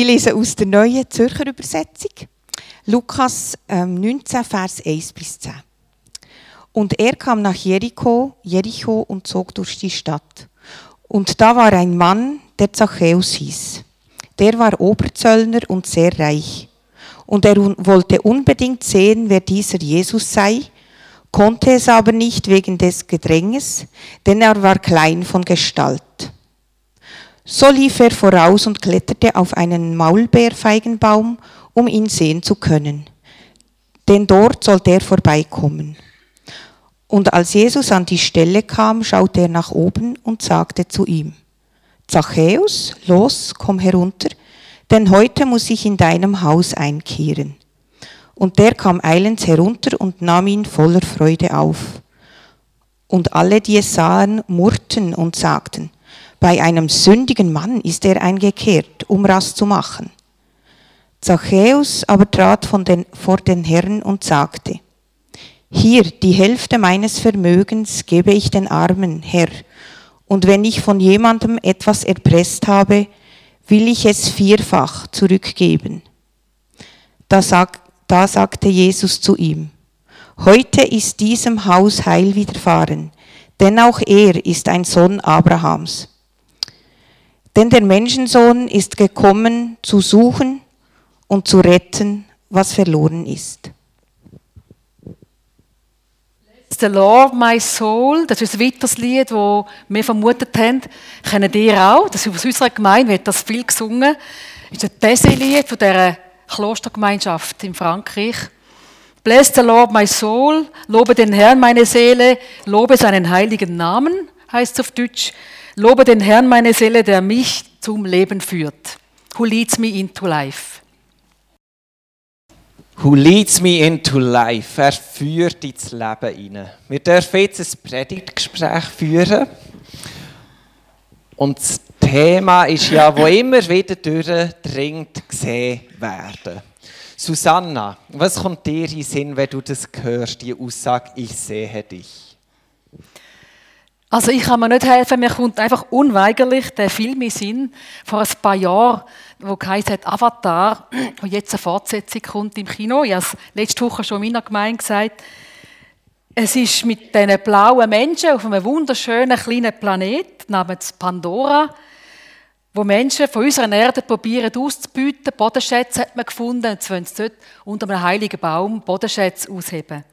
Ich lese aus der neuen Zürcher Übersetzung. Lukas ähm, 19, Vers 1 bis 10. Und er kam nach Jericho, Jericho und zog durch die Stadt. Und da war ein Mann, der Zachäus hieß. Der war Oberzöllner und sehr reich. Und er wollte unbedingt sehen, wer dieser Jesus sei, konnte es aber nicht wegen des Gedränges, denn er war klein von Gestalt. So lief er voraus und kletterte auf einen Maulbeerfeigenbaum, um ihn sehen zu können. Denn dort sollte er vorbeikommen. Und als Jesus an die Stelle kam, schaute er nach oben und sagte zu ihm, Zachäus, los, komm herunter, denn heute muss ich in deinem Haus einkehren. Und der kam eilends herunter und nahm ihn voller Freude auf. Und alle, die es sahen, murrten und sagten, bei einem sündigen Mann ist er eingekehrt, um Rast zu machen. Zachäus aber trat den, vor den Herrn und sagte, hier, die Hälfte meines Vermögens gebe ich den Armen, Herr, und wenn ich von jemandem etwas erpresst habe, will ich es vierfach zurückgeben. Da, sag, da sagte Jesus zu ihm, heute ist diesem Haus Heil widerfahren, denn auch er ist ein Sohn Abrahams. Denn der Menschensohn ist gekommen, zu suchen und zu retten, was verloren ist. The Lord, my soul, das ist ein weiteres Lied, das wir vermutet haben, kennen ihr auch. Das ist aus unserer Gemeinde, wird das viel gesungen. Das ist ein Tese-Lied von dieser Klostergemeinschaft in Frankreich. Bless the Lord, my soul, lobe den Herrn, meine Seele, lobe seinen heiligen Namen, heißt es auf Deutsch. Lobe den Herrn, meine Seele, der mich zum Leben führt. Who leads me into life. Who leads me into life. Er führt ins Leben hinein. Wir dürfen jetzt ein Predigtgespräch führen. Und das Thema ist ja, wo immer wieder durchdringt gesehen werden. Susanna, was kommt dir in den Sinn, wenn du das hörst, die Aussage, ich sehe dich? Also ich kann mir nicht helfen, mir kommt einfach unweigerlich der Film in Sinn vor ein paar Jahren, wo geheißen Avatar, wo jetzt eine Fortsetzung kommt im Kino. Ich habe es letzte Woche schon in meiner Gemeinde gesagt. Es ist mit diesen blauen Menschen auf einem wunderschönen kleinen Planet namens Pandora, wo Menschen von unserer Erde probieren auszubieten. Bodenschätze hat man gefunden, wollen sie dort unter einem heiligen Baum Bodenschätze ausheben.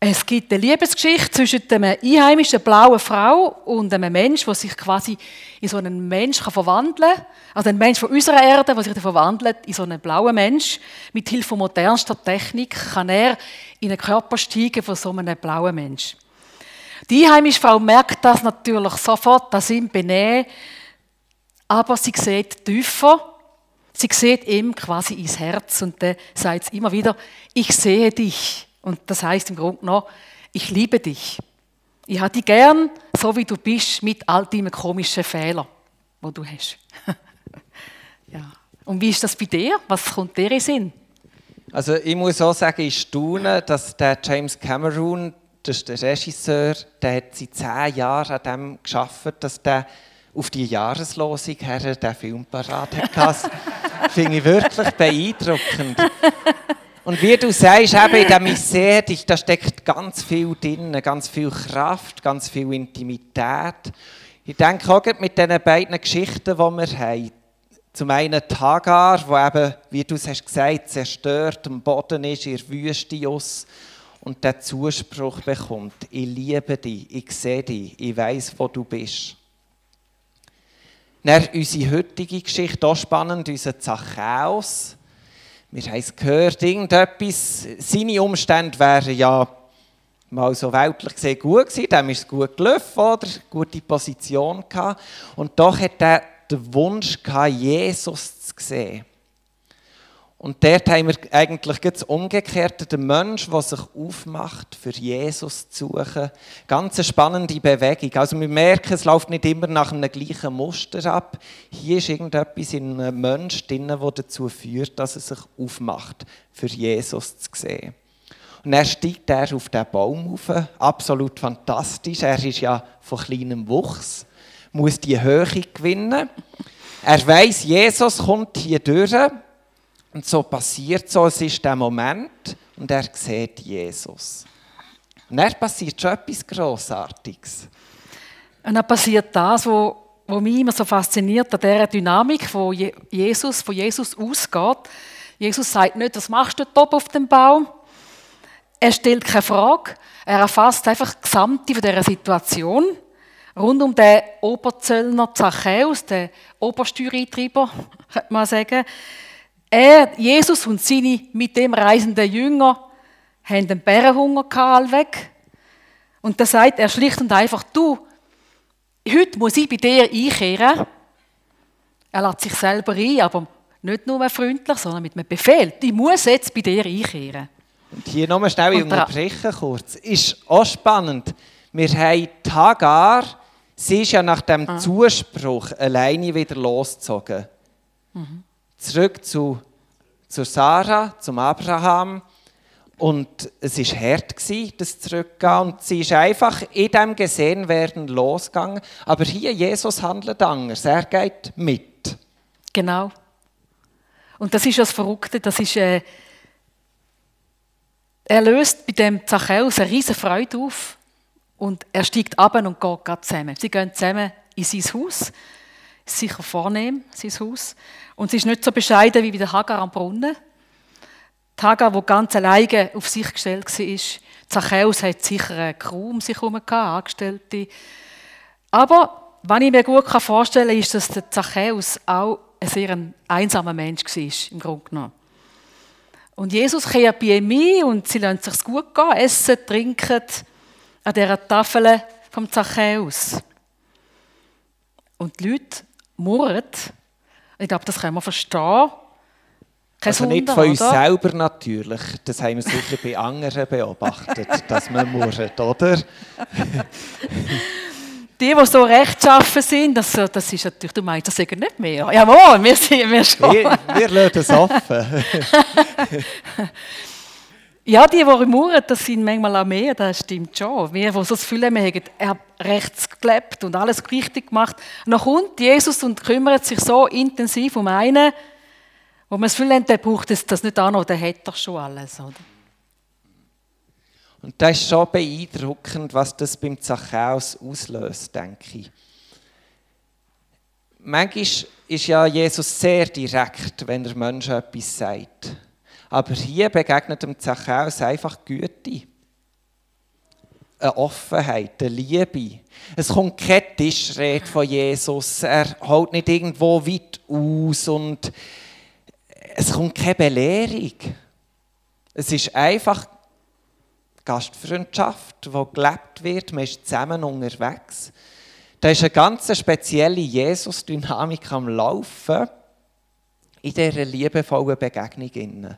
Es gibt eine Liebesgeschichte zwischen einer einheimischen blauen Frau und einem Mensch, der sich quasi in so einen Mensch verwandeln kann. Also ein Mensch von unserer Erde, der sich verwandelt in so einen blauen Mensch. Mit Hilfe modernster Technik kann er in den Körper steigen von so einem blauen Mensch. Die einheimische Frau merkt das natürlich sofort, das ihm Benehmen, aber sie sieht tiefer. Sie sieht ihm quasi ins Herz und dann sagt sie immer wieder, ich sehe dich. Und das heißt im Grunde genommen, ich liebe dich. Ich habe dich gern, so wie du bist, mit all deinen komischen Fehlern, die du hast. ja. Und wie ist das bei dir? Was kommt dir in Sinn? Also ich muss auch sagen, ich staune, dass der James Cameron, das ist der Regisseur, der hat seit zehn Jahren an dem geschafft, dass der auf die Jahreslosung her den Film parat hat. Das finde ich wirklich beeindruckend. Und wie du sagst, eben in sehe dich, da steckt ganz viel drin, ganz viel Kraft, ganz viel Intimität. Ich denke auch mit diesen beiden Geschichten, die wir haben. Zum einen Tagar, wo eben, wie du es hast gesagt, zerstört am Boden ist, der Wüste aus und der Zuspruch bekommt. Ich liebe dich, ich sehe dich, ich weiß, wo du bist. Dann unsere heutige Geschichte, auch spannend, unser Zachäus wir haben es gehört, irgendetwas, seine Umstände wären ja mal so weltlich gesehen gut gewesen, dem ist es gut gelaufen, oder? Gute Position gehabt. Und doch hat er den Wunsch gehabt, Jesus zu sehen. Und dort haben wir eigentlich das Umgekehrte, der Mensch, der sich aufmacht, für Jesus zu suchen. Ganz eine spannende Bewegung. Also wir merken, es läuft nicht immer nach einem gleichen Muster ab. Hier ist irgendetwas in einem Mensch drin, das dazu führt, dass er sich aufmacht, für Jesus zu sehen. Und er steigt er auf den Baum auf, absolut fantastisch. Er ist ja von kleinem Wuchs, muss die Höhe gewinnen. Er weiß, Jesus kommt hier durch. Und so passiert so, es ist der Moment und er sieht Jesus. Und dann passiert schon etwas Grossartiges. Und dann passiert das, was wo mich immer so fasziniert an dieser Dynamik, wo Jesus, von Jesus ausgeht. Jesus sagt nicht, was machst du dort auf dem Baum? Er stellt keine Frage. Er erfasst einfach die Gesamte von dieser Situation rund um den Oberzöllner Zachäus, den Obersteuereintreiber, könnte man sagen. Er, Jesus und seine mit dem reisenden Jünger haben den Bärenhunger weg. Und da sagt er schlicht und einfach, du, heute muss ich bei dir einkehren. Er lässt sich selber ein, aber nicht nur freundlich, sondern mit einem Befehl. Ich muss jetzt bei dir einkehren. Und hier nochmal schnell ich unterbrechen kurz. Ist auch spannend. Wir haben Hagar, sie ist ja nach dem ah. Zuspruch alleine wieder losgezogen. Mhm. Zurück zu, zu Sarah, zum Abraham. Und es war hart, das Zurückgehen. Und sie ist einfach in dem Gesehenwerden losgegangen. Aber hier, Jesus handelt anders. Er geht mit. Genau. Und das ist das Verrückte. Das ist, äh, er löst bei dem Zachäus eine riesige Freude auf. Und er steigt ab und geht zusammen. Sie gehen zusammen in sein Haus. Sicher vornehm, sein Haus. Und sie ist nicht so bescheiden wie der Hagar am Brunnen. Die Hagar, die ganz alleine auf sich gestellt war. Zachäus hat sicher einen Crew um sich herum, Angestellte. Aber was ich mir gut vorstellen kann, ist, dass der Zachäus auch ein sehr einsamer Mensch war, im Grunde genommen. Und Jesus kehrt bei ihm ein und sie lassen sich gut gehen, essen, trinken an dieser Tafel vom Zachäus. Und die Leute murren. Ich glaube, das können wir verstehen. Kein also nicht von uns oder? selber natürlich, das haben wir sicher bei anderen beobachtet, dass man murrt, oder? die, die so rechtschaffen sind, das, das ist natürlich, du meinst das sagen nicht mehr. Jawohl, wir sind wir schon. Wir, wir lassen es offen. ja, die, die murren, das sind manchmal auch mehr, das stimmt schon. Wir, die so das Gefühl haben, wir haben rechts gelebt und alles richtig gemacht. Dann kommt Jesus und kümmert sich so intensiv um einen, wo man das Gefühl hat, der braucht das, das nicht an, oder der hat doch schon alles. Oder? Und das ist schon beeindruckend, was das beim Zachäus auslöst, denke ich. Manchmal ist ja Jesus sehr direkt, wenn er Menschen etwas sagt. Aber hier begegnet dem Zachäus einfach Güte. Eine Offenheit, eine Liebe. Es kommt keine Tischrede von Jesus. Er holt nicht irgendwo weit aus und es kommt keine Belehrung. Es ist einfach Gastfreundschaft, wo gelebt wird. Man ist zusammen unterwegs. Da ist eine ganz spezielle Jesus-Dynamik am Laufen in dieser liebevollen Begegnung.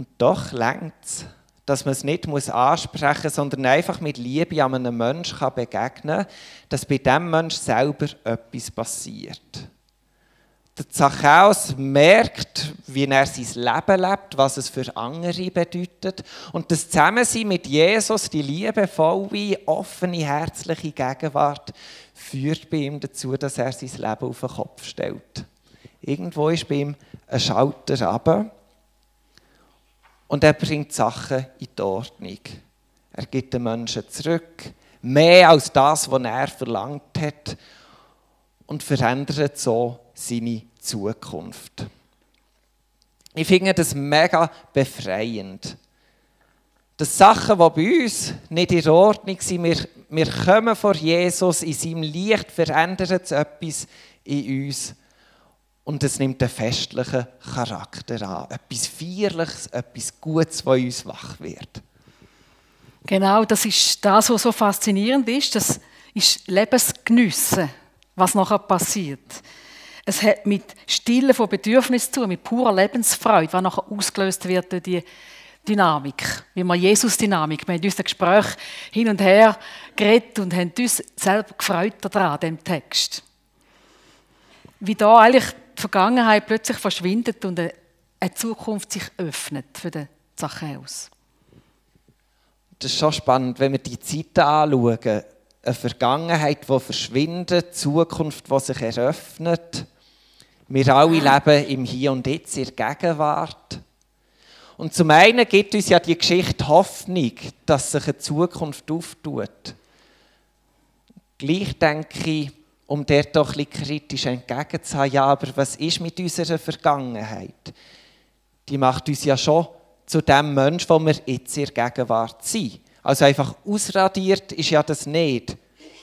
Und doch längt es, dass man es nicht ansprechen muss, sondern einfach mit Liebe an einem Menschen begegnen kann, dass bei diesem Menschen selber etwas passiert. Der Zachäus merkt, wie er sein Leben lebt, was es für andere bedeutet. Und das Zusammensein mit Jesus, die liebevolle, offene, herzliche Gegenwart, führt bei ihm dazu, dass er sein Leben auf den Kopf stellt. Irgendwo ist bei ihm ein Schalter runter und er bringt Sachen in die Ordnung. Er gibt den Menschen zurück, mehr als das, was er verlangt hat und verändert so seine Zukunft. Ich finde das mega befreiend. Dass Sachen, die bei uns nicht in Ordnung sind, wir, wir kommen vor Jesus, in seinem Licht verändert es etwas in uns. Und es nimmt einen festlichen Charakter an. Etwas Feierliches, etwas Gutes, was uns wach wird. Genau, das ist das, was so faszinierend ist. Das ist Lebensgenüsse, was nachher passiert. Es hat mit Stillen von Bedürfnissen zu, mit purer Lebensfreude, was nachher ausgelöst wird durch die Dynamik, wie man Jesus-Dynamik. Wir haben unser Gespräch hin und her geredet und haben uns selber gefreut daran, dem Text. Wie da eigentlich Vergangenheit plötzlich verschwindet und eine Zukunft sich öffnet für den Zachäus. Das ist schon spannend, wenn wir die Zeiten anschauen. eine Vergangenheit, die verschwindet, Zukunft, die sich eröffnet. Wir alle leben im Hier und Jetzt, in der Gegenwart. Und zum einen gibt uns ja die Geschichte Hoffnung, dass sich eine Zukunft auftut. Gleich denke ich, um dort doch ein bisschen kritisch entgegenzuhaben, ja, aber was ist mit unserer Vergangenheit? Die macht uns ja schon zu dem Mensch, wo wir jetzt in der Gegenwart sind. Also einfach ausradiert ist ja das nicht,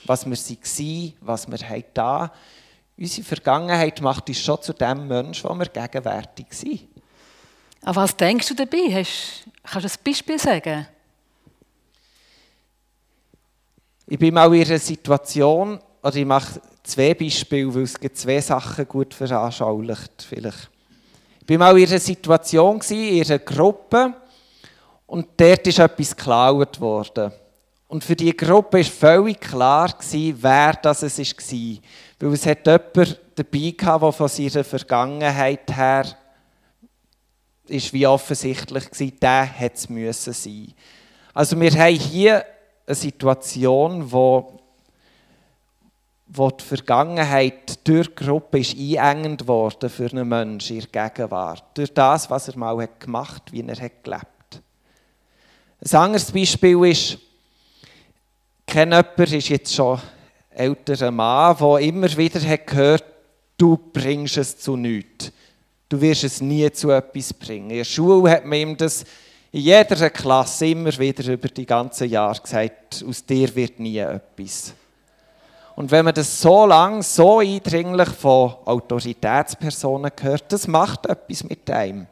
was wir waren, was wir haben da. Unsere Vergangenheit macht uns schon zu dem Mensch, wo wir gegenwärtig sind. An was denkst du dabei? Hast, kannst du ein Beispiel sagen? Ich bin mal in einer Situation, oder ich mache zwei Beispiele, weil es zwei Sachen gut veranschaulicht vielleicht. Ich war mal in einer Situation, in einer Gruppe, und dort ist etwas geklaut worden. Und für die Gruppe war völlig klar, wer das es war. Weil es hat jemand dabei gehabt, der von seiner Vergangenheit her ist wie offensichtlich war, der hätte es müssen sein. Also wir haben hier eine Situation, wo wo die Vergangenheit durch die Gruppe ist einengend worden für einen Menschen in der Gegenwart. Durch das, was er mal hat gemacht hat, wie er hat gelebt Ein anderes Beispiel ist, kennt jemand, ist jetzt schon älterer Mann, der immer wieder hat gehört du bringst es zu nichts. Du wirst es nie zu etwas bringen. In der Schule hat man ihm das in jeder Klasse immer wieder über die ganzen Jahre gesagt, aus dir wird nie etwas. Und wenn man das so lang, so eindringlich von Autoritätspersonen hört, das macht etwas mit einem.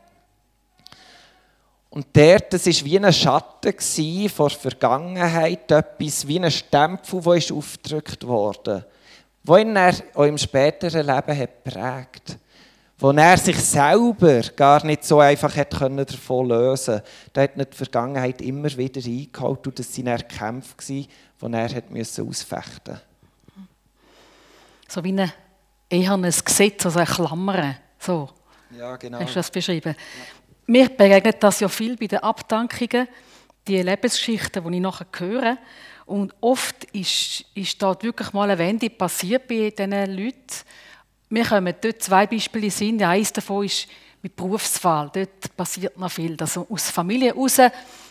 Und dort, das war wie ein Schatten vor der Vergangenheit, etwas wie ein Stempel, der ist aufgedrückt wurde, wo ihn er auch im späteren Leben hat prägt wo er sich selber gar nicht so einfach hätte davon lösen konnte. Da hat die Vergangenheit immer wieder eingeholt und das waren Kämpfe, die er ausfechten musste so wie ein, eher ein Gesetz, also eine Klammer. So. Ja, genau. Hast du das beschrieben? Ja. Mir begegnet das ja viel bei den Abdankungen, die Lebensgeschichten, die ich nachher höre. Und oft ist, ist dort wirklich mal eine Wende passiert bei diesen Leuten. Wir kommen dort zwei Beispiele sind. Eines davon ist mit Berufswahl. Dort passiert noch viel. Dass aus Familie heraus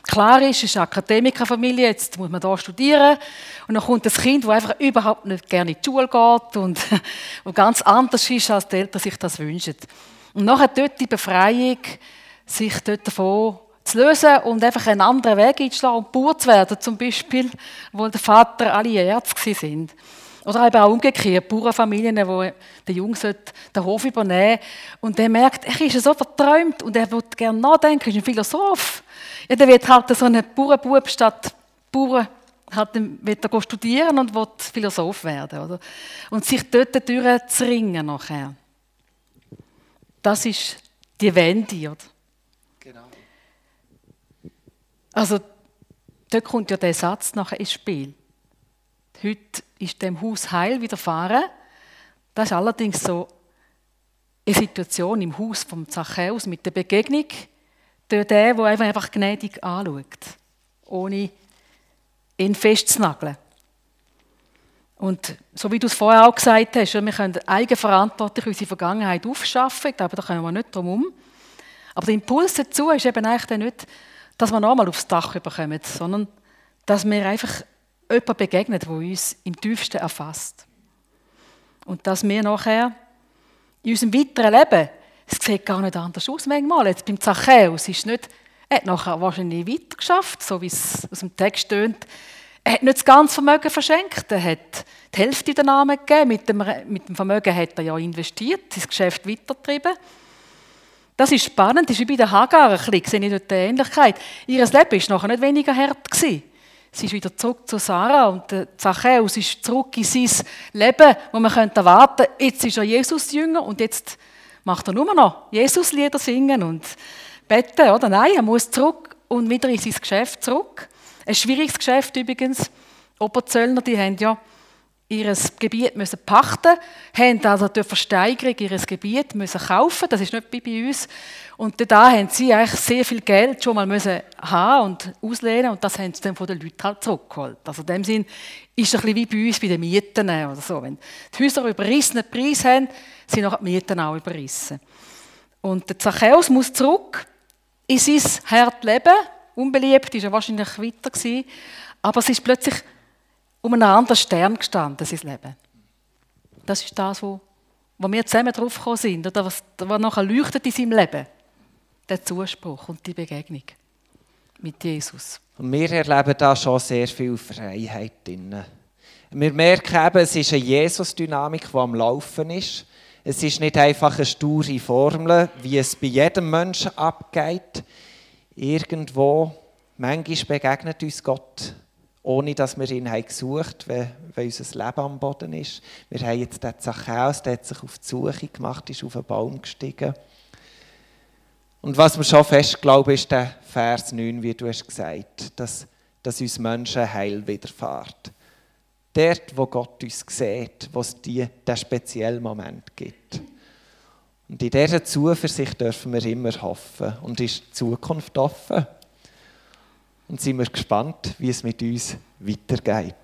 klar ist, es ist eine Akademikerfamilie, jetzt muss man da studieren. Und dann kommt das Kind, das einfach überhaupt nicht gerne in die Schule geht und, und ganz anders ist, als die Eltern sich das wünschen. Und nachher dort die Befreiung, sich dort davon zu lösen und einfach einen anderen Weg einzuschlagen und Bauer zu werden, zum Beispiel, wo der Vater alle Ärzte sind. Oder eben auch umgekehrt, Bauernfamilien, wo der Junge den Hof übernehmen und der merkt, er ist so verträumt und er wird gerne nachdenken, er ist ein Philosoph. Ja, der wird halt so ein Bauernbub statt Bauern halt, wird er studieren und will Philosoph werden. Oder? Und sich dort durchzuringen nachher. Das ist die Wende. Oder? Genau. Also, dort kommt ja der Satz nachher ins Spiel. Heute ist dem Haus Heil widerfahren. Das ist allerdings so eine Situation im Haus vom Zachäus mit der Begegnung durch den, der einfach gnädig anschaut, ohne ihn festzunageln. Und so wie du es vorher auch gesagt hast, wir können eigenverantwortlich unsere Vergangenheit aufschaffen. Ich glaube, da kommen wir nicht drum herum. Aber der Impuls dazu ist eben eigentlich nicht, dass wir nochmal aufs Dach bekommen, sondern dass wir einfach jemand begegnet, der uns im tiefsten erfasst. Und dass wir nachher in unserem weiteren Leben, es sieht gar nicht anders aus manchmal, jetzt beim Zachäus ist nicht, er hat nachher wahrscheinlich weiter geschafft, so wie es aus dem Text stöhnt. Er hat nicht das ganze Vermögen verschenkt, er hat die Hälfte der Namen gegeben, mit dem, mit dem Vermögen hat er ja investiert, sein Geschäft weitergetrieben. Das ist spannend, das ist wie bei den Hagar ein bisschen, sehe ich dort die Ähnlichkeit. Ihr Leben war nachher nicht weniger hart. Gewesen. Sie ist wieder zurück zu Sarah und der Zachäus ist zurück in sein Leben, wo man könnte erwarten, jetzt ist er Jesus-Jünger und jetzt macht er nur noch Jesus-Lieder singen und beten, oder? Nein, er muss zurück und wieder in sein Geschäft zurück. Ein schwieriges Geschäft übrigens. Oberzöllner, die haben ja ihr Gebiet müssen pachten, haben also durch Versteigerung ihr Gebiet müssen kaufen. Das ist nicht bei uns. Und da haben sie eigentlich sehr viel Geld schon mal müssen haben und auslehnen und das haben sie dann von den Leuten halt zurückgeholt. Also in dem Sinn ist es ein bisschen wie bei uns bei den Mieten oder so. Wenn die Häuser überrissenen Preis haben, sind auch die Mieten auch überrissen. Und der Zachäus muss zurück in sein Herdleben. Unbeliebt war er wahrscheinlich weiter gewesen, aber es ist plötzlich um einen anderen Stern gestanden, sein Leben. Das ist das, wo, wo wir zusammen drauf gekommen sind, oder was, was nachher leuchtet in seinem Leben. Der Zuspruch und die Begegnung mit Jesus. Und wir erleben da schon sehr viel Freiheit drin. Wir merken eben, es ist eine Jesus-Dynamik, die am Laufen ist. Es ist nicht einfach eine sture Formel, wie es bei jedem Menschen abgeht. Irgendwo, manchmal begegnet uns Gott ohne dass wir ihn haben gesucht haben, weil, unser Leben am Boden ist. Wir haben jetzt den Zachäus, der hat sich auf die Suche gemacht, ist auf einen Baum gestiegen. Und was wir schon fest glauben, ist der Vers 9, wie du hast gesagt, dass, dass uns Menschen Heil widerfährt. Dort, wo Gott uns sieht, wo es die, den speziellen Moment gibt. Und in dieser Zuversicht dürfen wir immer hoffen. Und ist die Zukunft offen? Und sind wir gespannt, wie es mit uns weitergeht.